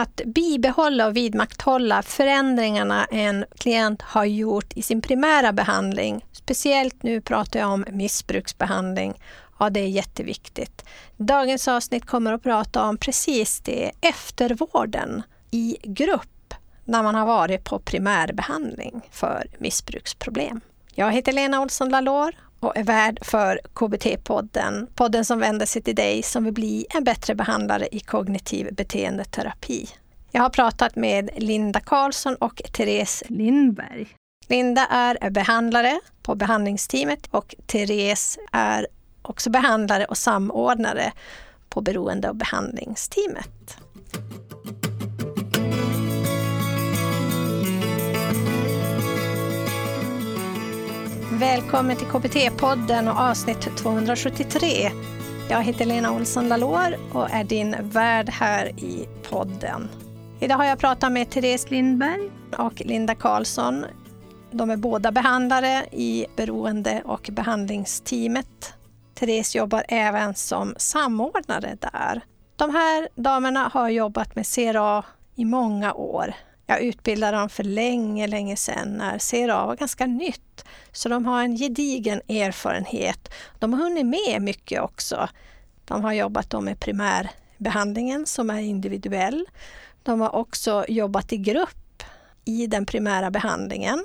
att bibehålla och vidmakthålla förändringarna en klient har gjort i sin primära behandling. Speciellt nu pratar jag om missbruksbehandling. Ja, det är jätteviktigt. Dagens avsnitt kommer att prata om precis det, eftervården i grupp när man har varit på primärbehandling för missbruksproblem. Jag heter Lena Olsson Lalor och är värd för KBT-podden. Podden som vänder sig till dig som vill bli en bättre behandlare i kognitiv beteendeterapi. Jag har pratat med Linda Karlsson och Therese Lindberg. Linda är behandlare på behandlingsteamet och Therese är också behandlare och samordnare på beroende och behandlingsteamet. Välkommen till KBT-podden och avsnitt 273. Jag heter Lena Olsson Lalor och är din värd här i podden. Idag har jag pratat med Therese Lindberg och Linda Karlsson. De är båda behandlare i beroende och behandlingsteamet. Therese jobbar även som samordnare där. De här damerna har jobbat med CRA i många år. Jag utbildade dem för länge, länge sedan när CRA var ganska nytt. Så de har en gedigen erfarenhet. De har hunnit med mycket också. De har jobbat med primärbehandlingen som är individuell. De har också jobbat i grupp i den primära behandlingen.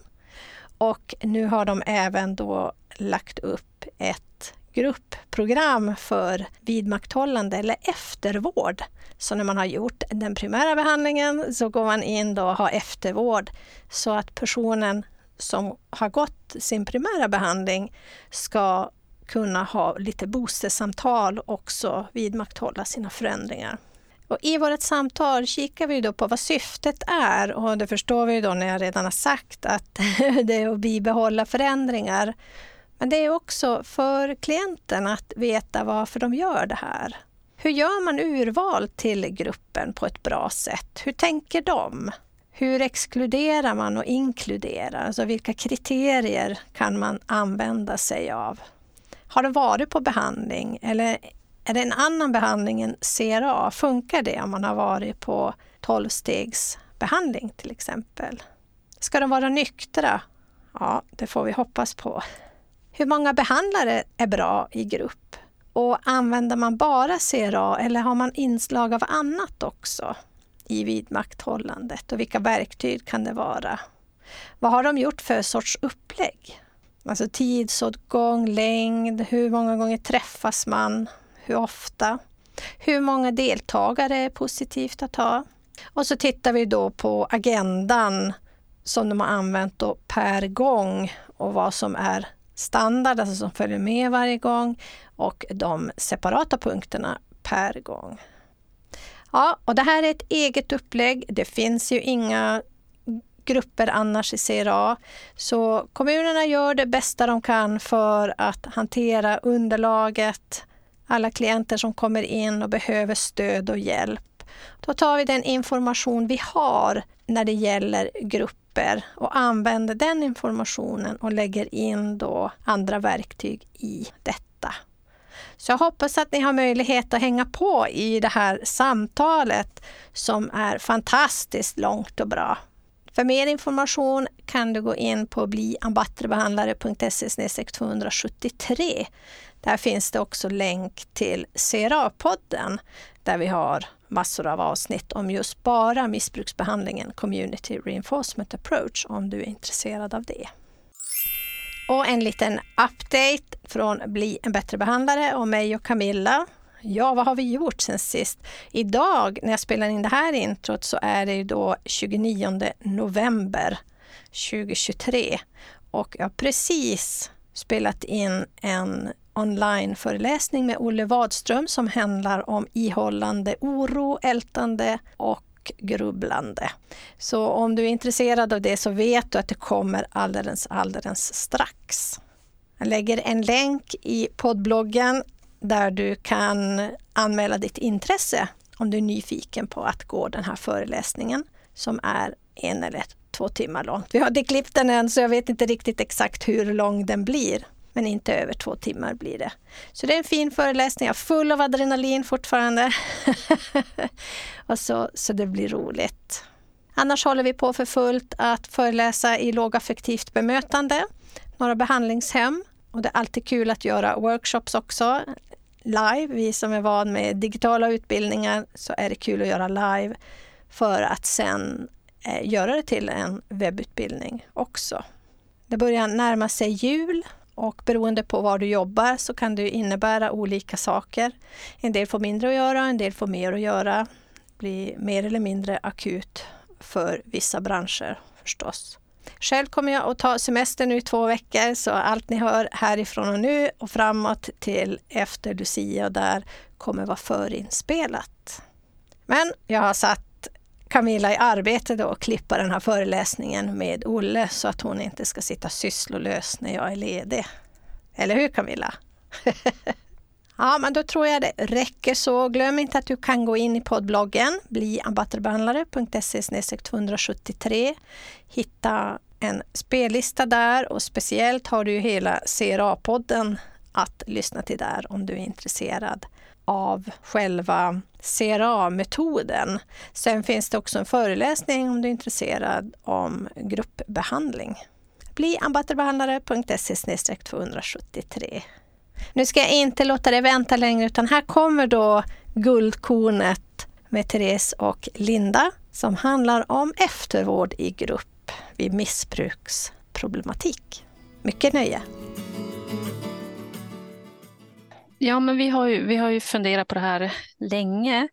Och nu har de även då lagt upp ett gruppprogram för vidmakthållande eller eftervård. Så när man har gjort den primära behandlingen så går man in då och har eftervård så att personen som har gått sin primära behandling ska kunna ha lite boostersamtal och också vidmakthålla sina förändringar. Och I vårt samtal kikar vi då på vad syftet är och det förstår vi då när jag redan har sagt att det är att bibehålla förändringar. Men det är också för klienten att veta varför de gör det här. Hur gör man urval till gruppen på ett bra sätt? Hur tänker de? Hur exkluderar man och inkluderar? Alltså vilka kriterier kan man använda sig av? Har de varit på behandling eller är det en annan behandling än CRA? Funkar det om man har varit på 12-stegsbehandling till exempel? Ska de vara nyktra? Ja, det får vi hoppas på. Hur många behandlare är bra i grupp? Och använder man bara CRA eller har man inslag av annat också i vidmakthållandet? Och vilka verktyg kan det vara? Vad har de gjort för sorts upplägg? Alltså tidsåtgång, längd, hur många gånger träffas man? Hur ofta? Hur många deltagare är positivt att ha? Och så tittar vi då på agendan som de har använt då per gång och vad som är standard, alltså som följer med varje gång och de separata punkterna per gång. Ja, och det här är ett eget upplägg. Det finns ju inga grupper annars i CRA. Så kommunerna gör det bästa de kan för att hantera underlaget, alla klienter som kommer in och behöver stöd och hjälp. Då tar vi den information vi har när det gäller hjälper och använder den informationen och lägger in då andra verktyg i detta. Så jag hoppas att ni har möjlighet att hänga på i det här samtalet som är fantastiskt långt och bra. För mer information kan du gå in på bliambattrebehandlare.se 273. Där finns det också länk till CRA-podden där vi har massor av avsnitt om just bara missbruksbehandlingen Community Reinforcement Approach om du är intresserad av det. Och en liten update från Bli en bättre behandlare och mig och Camilla. Ja, vad har vi gjort sen sist? Idag när jag spelar in det här introt så är det ju då 29 november 2023 och jag har precis spelat in en onlineföreläsning med Olle Wadström som handlar om ihållande oro, ältande och grubblande. Så om du är intresserad av det så vet du att det kommer alldeles, alldeles strax. Jag lägger en länk i poddbloggen där du kan anmäla ditt intresse om du är nyfiken på att gå den här föreläsningen som är en eller två timmar lång. Vi har inte klippt den än så jag vet inte riktigt exakt hur lång den blir. Men inte över två timmar blir det. Så det är en fin föreläsning, jag är full av adrenalin fortfarande. och så, så det blir roligt. Annars håller vi på för fullt att föreläsa i lågaffektivt bemötande, några behandlingshem. Och det är alltid kul att göra workshops också live. Vi som är van med digitala utbildningar så är det kul att göra live för att sen eh, göra det till en webbutbildning också. Det börjar närma sig jul och beroende på var du jobbar så kan det innebära olika saker. En del får mindre att göra, en del får mer att göra. Det blir mer eller mindre akut för vissa branscher förstås. Själv kommer jag att ta semester nu i två veckor så allt ni hör härifrån och nu och framåt till efter Lucia där kommer vara förinspelat. Men jag har satt Camilla i arbete då och klippa den här föreläsningen med Olle så att hon inte ska sitta sysslolös när jag är ledig. Eller hur Camilla? Ja, men då tror jag det räcker så. Glöm inte att du kan gå in i poddbloggen bliambatterbehandlare.se 273. Hitta en spellista där och speciellt har du ju hela CRA-podden att lyssna till där om du är intresserad av själva CRA-metoden. Sen finns det också en föreläsning om du är intresserad om gruppbehandling. Bli ambatterbehandlare.se 273. Nu ska jag inte låta dig vänta längre utan här kommer då guldkornet med Therese och Linda som handlar om eftervård i grupp vid missbruksproblematik. Mycket nöje! Ja, men vi har ju, vi har ju funderat på det här länge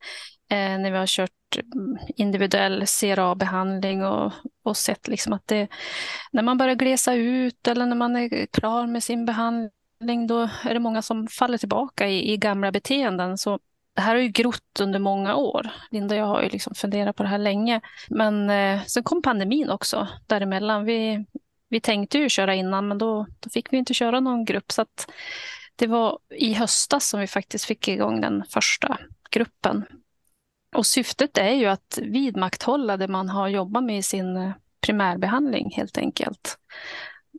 eh, när vi har kört mm, individuell CRA-behandling och, och sett liksom att det, när man börjar glesa ut eller när man är klar med sin behandling då är det många som faller tillbaka i, i gamla beteenden. Så det här har ju grott under många år. Linda och jag har ju liksom funderat på det här länge. Men eh, sen kom pandemin också däremellan. Vi, vi tänkte ju köra innan, men då, då fick vi inte köra någon grupp. Så det var i höstas som vi faktiskt fick igång den första gruppen. Och syftet är ju att vidmakthålla det man har jobbat med i sin eh, primärbehandling helt enkelt.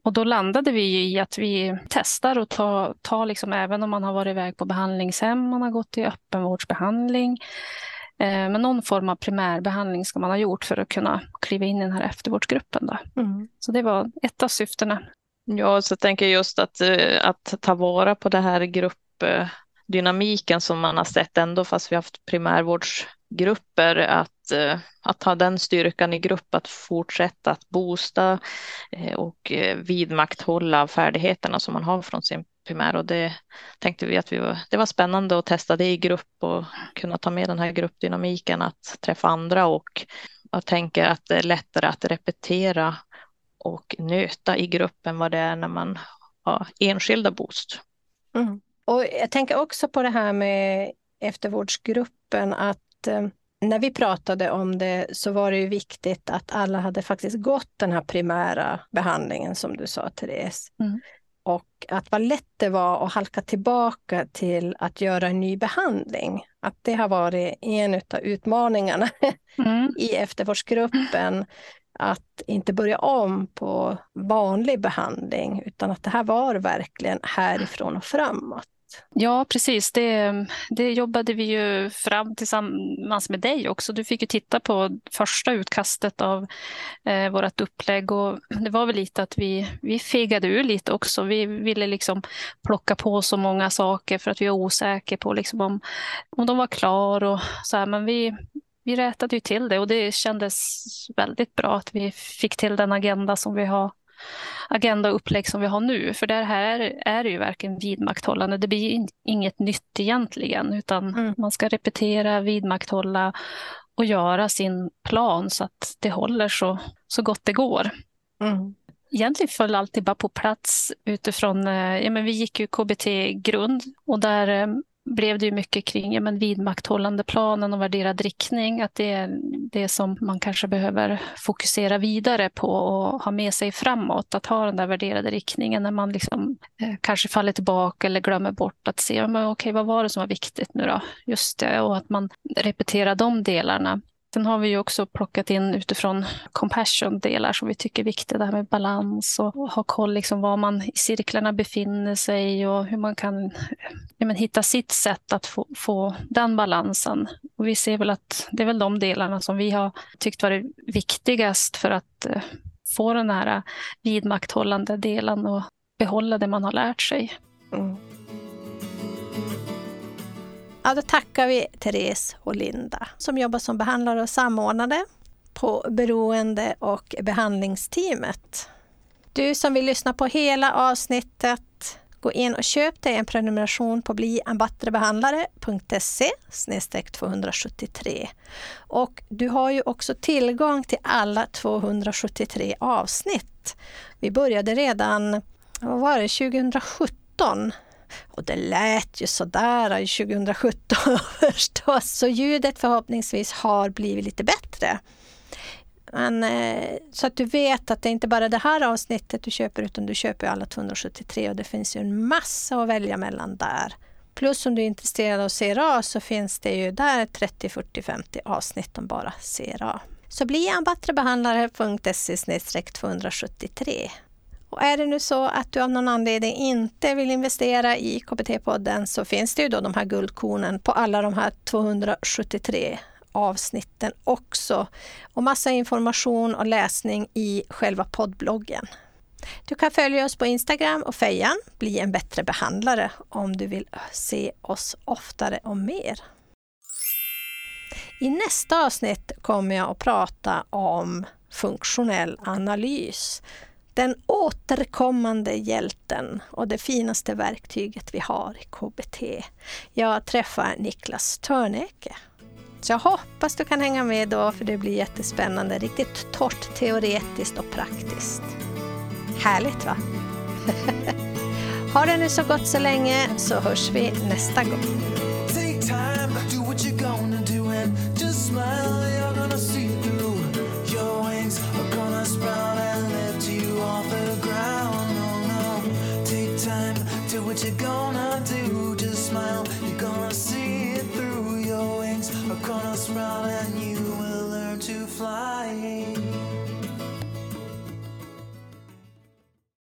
Och då landade vi i att vi testar och tar, tar liksom, även om man har varit iväg på behandlingshem, man har gått i öppenvårdsbehandling, eh, men någon form av primärbehandling ska man ha gjort för att kunna kliva in i den här eftervårdsgruppen. Då. Mm. Så det var ett av syftena. Ja, så jag tänker just att, eh, att ta vara på det här gruppdynamiken som man har sett ändå fast vi har haft primärvårdsgrupper, att, eh, att ha den styrkan i grupp, att fortsätta att boosta eh, och vidmakthålla färdigheterna som man har från sin primär. Och det tänkte vi att vi var, det var spännande att testa det i grupp och kunna ta med den här gruppdynamiken, att träffa andra och jag tänker att det är lättare att repetera och nöta i gruppen vad det är när man har enskilda boost. Mm. Och jag tänker också på det här med eftervårdsgruppen att eh, när vi pratade om det så var det ju viktigt att alla hade faktiskt gått den här primära behandlingen som du sa Therese. Mm. Och att vad lätt det var att halka tillbaka till att göra en ny behandling. Att det har varit en av utmaningarna mm. i eftervårdsgruppen att inte börja om på vanlig behandling utan att det här var verkligen härifrån och framåt. Ja, precis. Det, det jobbade vi ju fram tillsammans med dig också. Du fick ju titta på första utkastet av eh, vårt upplägg och det var väl lite att vi, vi fegade ur lite också. Vi ville liksom plocka på så många saker för att vi var osäkra på liksom om, om de var klara och så här. Men vi, vi rätade ju till det och det kändes väldigt bra att vi fick till den agenda som vi har agenda och upplägg som vi har nu. För det här är det ju verkligen vidmakthållande. Det blir inget nytt egentligen, utan mm. man ska repetera, vidmakthålla och göra sin plan så att det håller så, så gott det går. Mm. Egentligen föll alltid bara på plats utifrån, eh, ja men vi gick ju KBT-grund och där eh, blev det ju mycket kring ja, men vidmakthållande planen och värderad riktning. Att det är det som man kanske behöver fokusera vidare på och ha med sig framåt. Att ha den där värderade riktningen när man liksom, eh, kanske faller tillbaka eller glömmer bort att se men okej, vad var det som var viktigt nu då? Just det, och att man repeterar de delarna. Sen har vi ju också plockat in utifrån compassion-delar som vi tycker är viktiga, det här med balans och, ha koll liksom var man i cirklarna befinner sig och hur man kan ja, men, hitta sitt sätt att få, få den balansen. Och vi ser väl att det är väl de delarna som vi har tyckt varit viktigast för att eh, få den här vidmakthållande delen och behålla det man har lärt sig. Mm. Ja, då tackar vi Therese och Linda som jobbar som behandlare och samordnare på beroende och behandlingsteamet. Du som vill lyssna på hela avsnittet, gå in och köp dig en prenumeration på bliambattrebehandlare.se 273. Och du har ju också tillgång till alla 273 avsnitt. Vi började redan, vad var det, 2017 och det lät ju sådär 2017 förstås, så ljudet förhoppningsvis har blivit lite bättre. Men, eh, så att du vet att det är inte bara det här avsnittet du köper utan du köper alla 273 och det finns ju en massa att välja mellan där. Plus om du är intresserad av CRA så finns det ju där 30, 40, 50 avsnitt om bara CRA. Så bli en bättre 273 och är det nu så att du av någon anledning inte vill investera i KBT-podden så finns det ju då de här guldkornen på alla de här 273 avsnitten också. Och massa information och läsning i själva poddbloggen. Du kan följa oss på Instagram och Fejan, bli en bättre behandlare om du vill se oss oftare och mer. I nästa avsnitt kommer jag att prata om funktionell analys den återkommande hjälten och det finaste verktyget vi har i KBT. Jag träffar Niklas Törneke. Så jag hoppas du kan hänga med då för det blir jättespännande. Riktigt torrt teoretiskt och praktiskt. Härligt va? ha det nu så gott så länge så hörs vi nästa gång.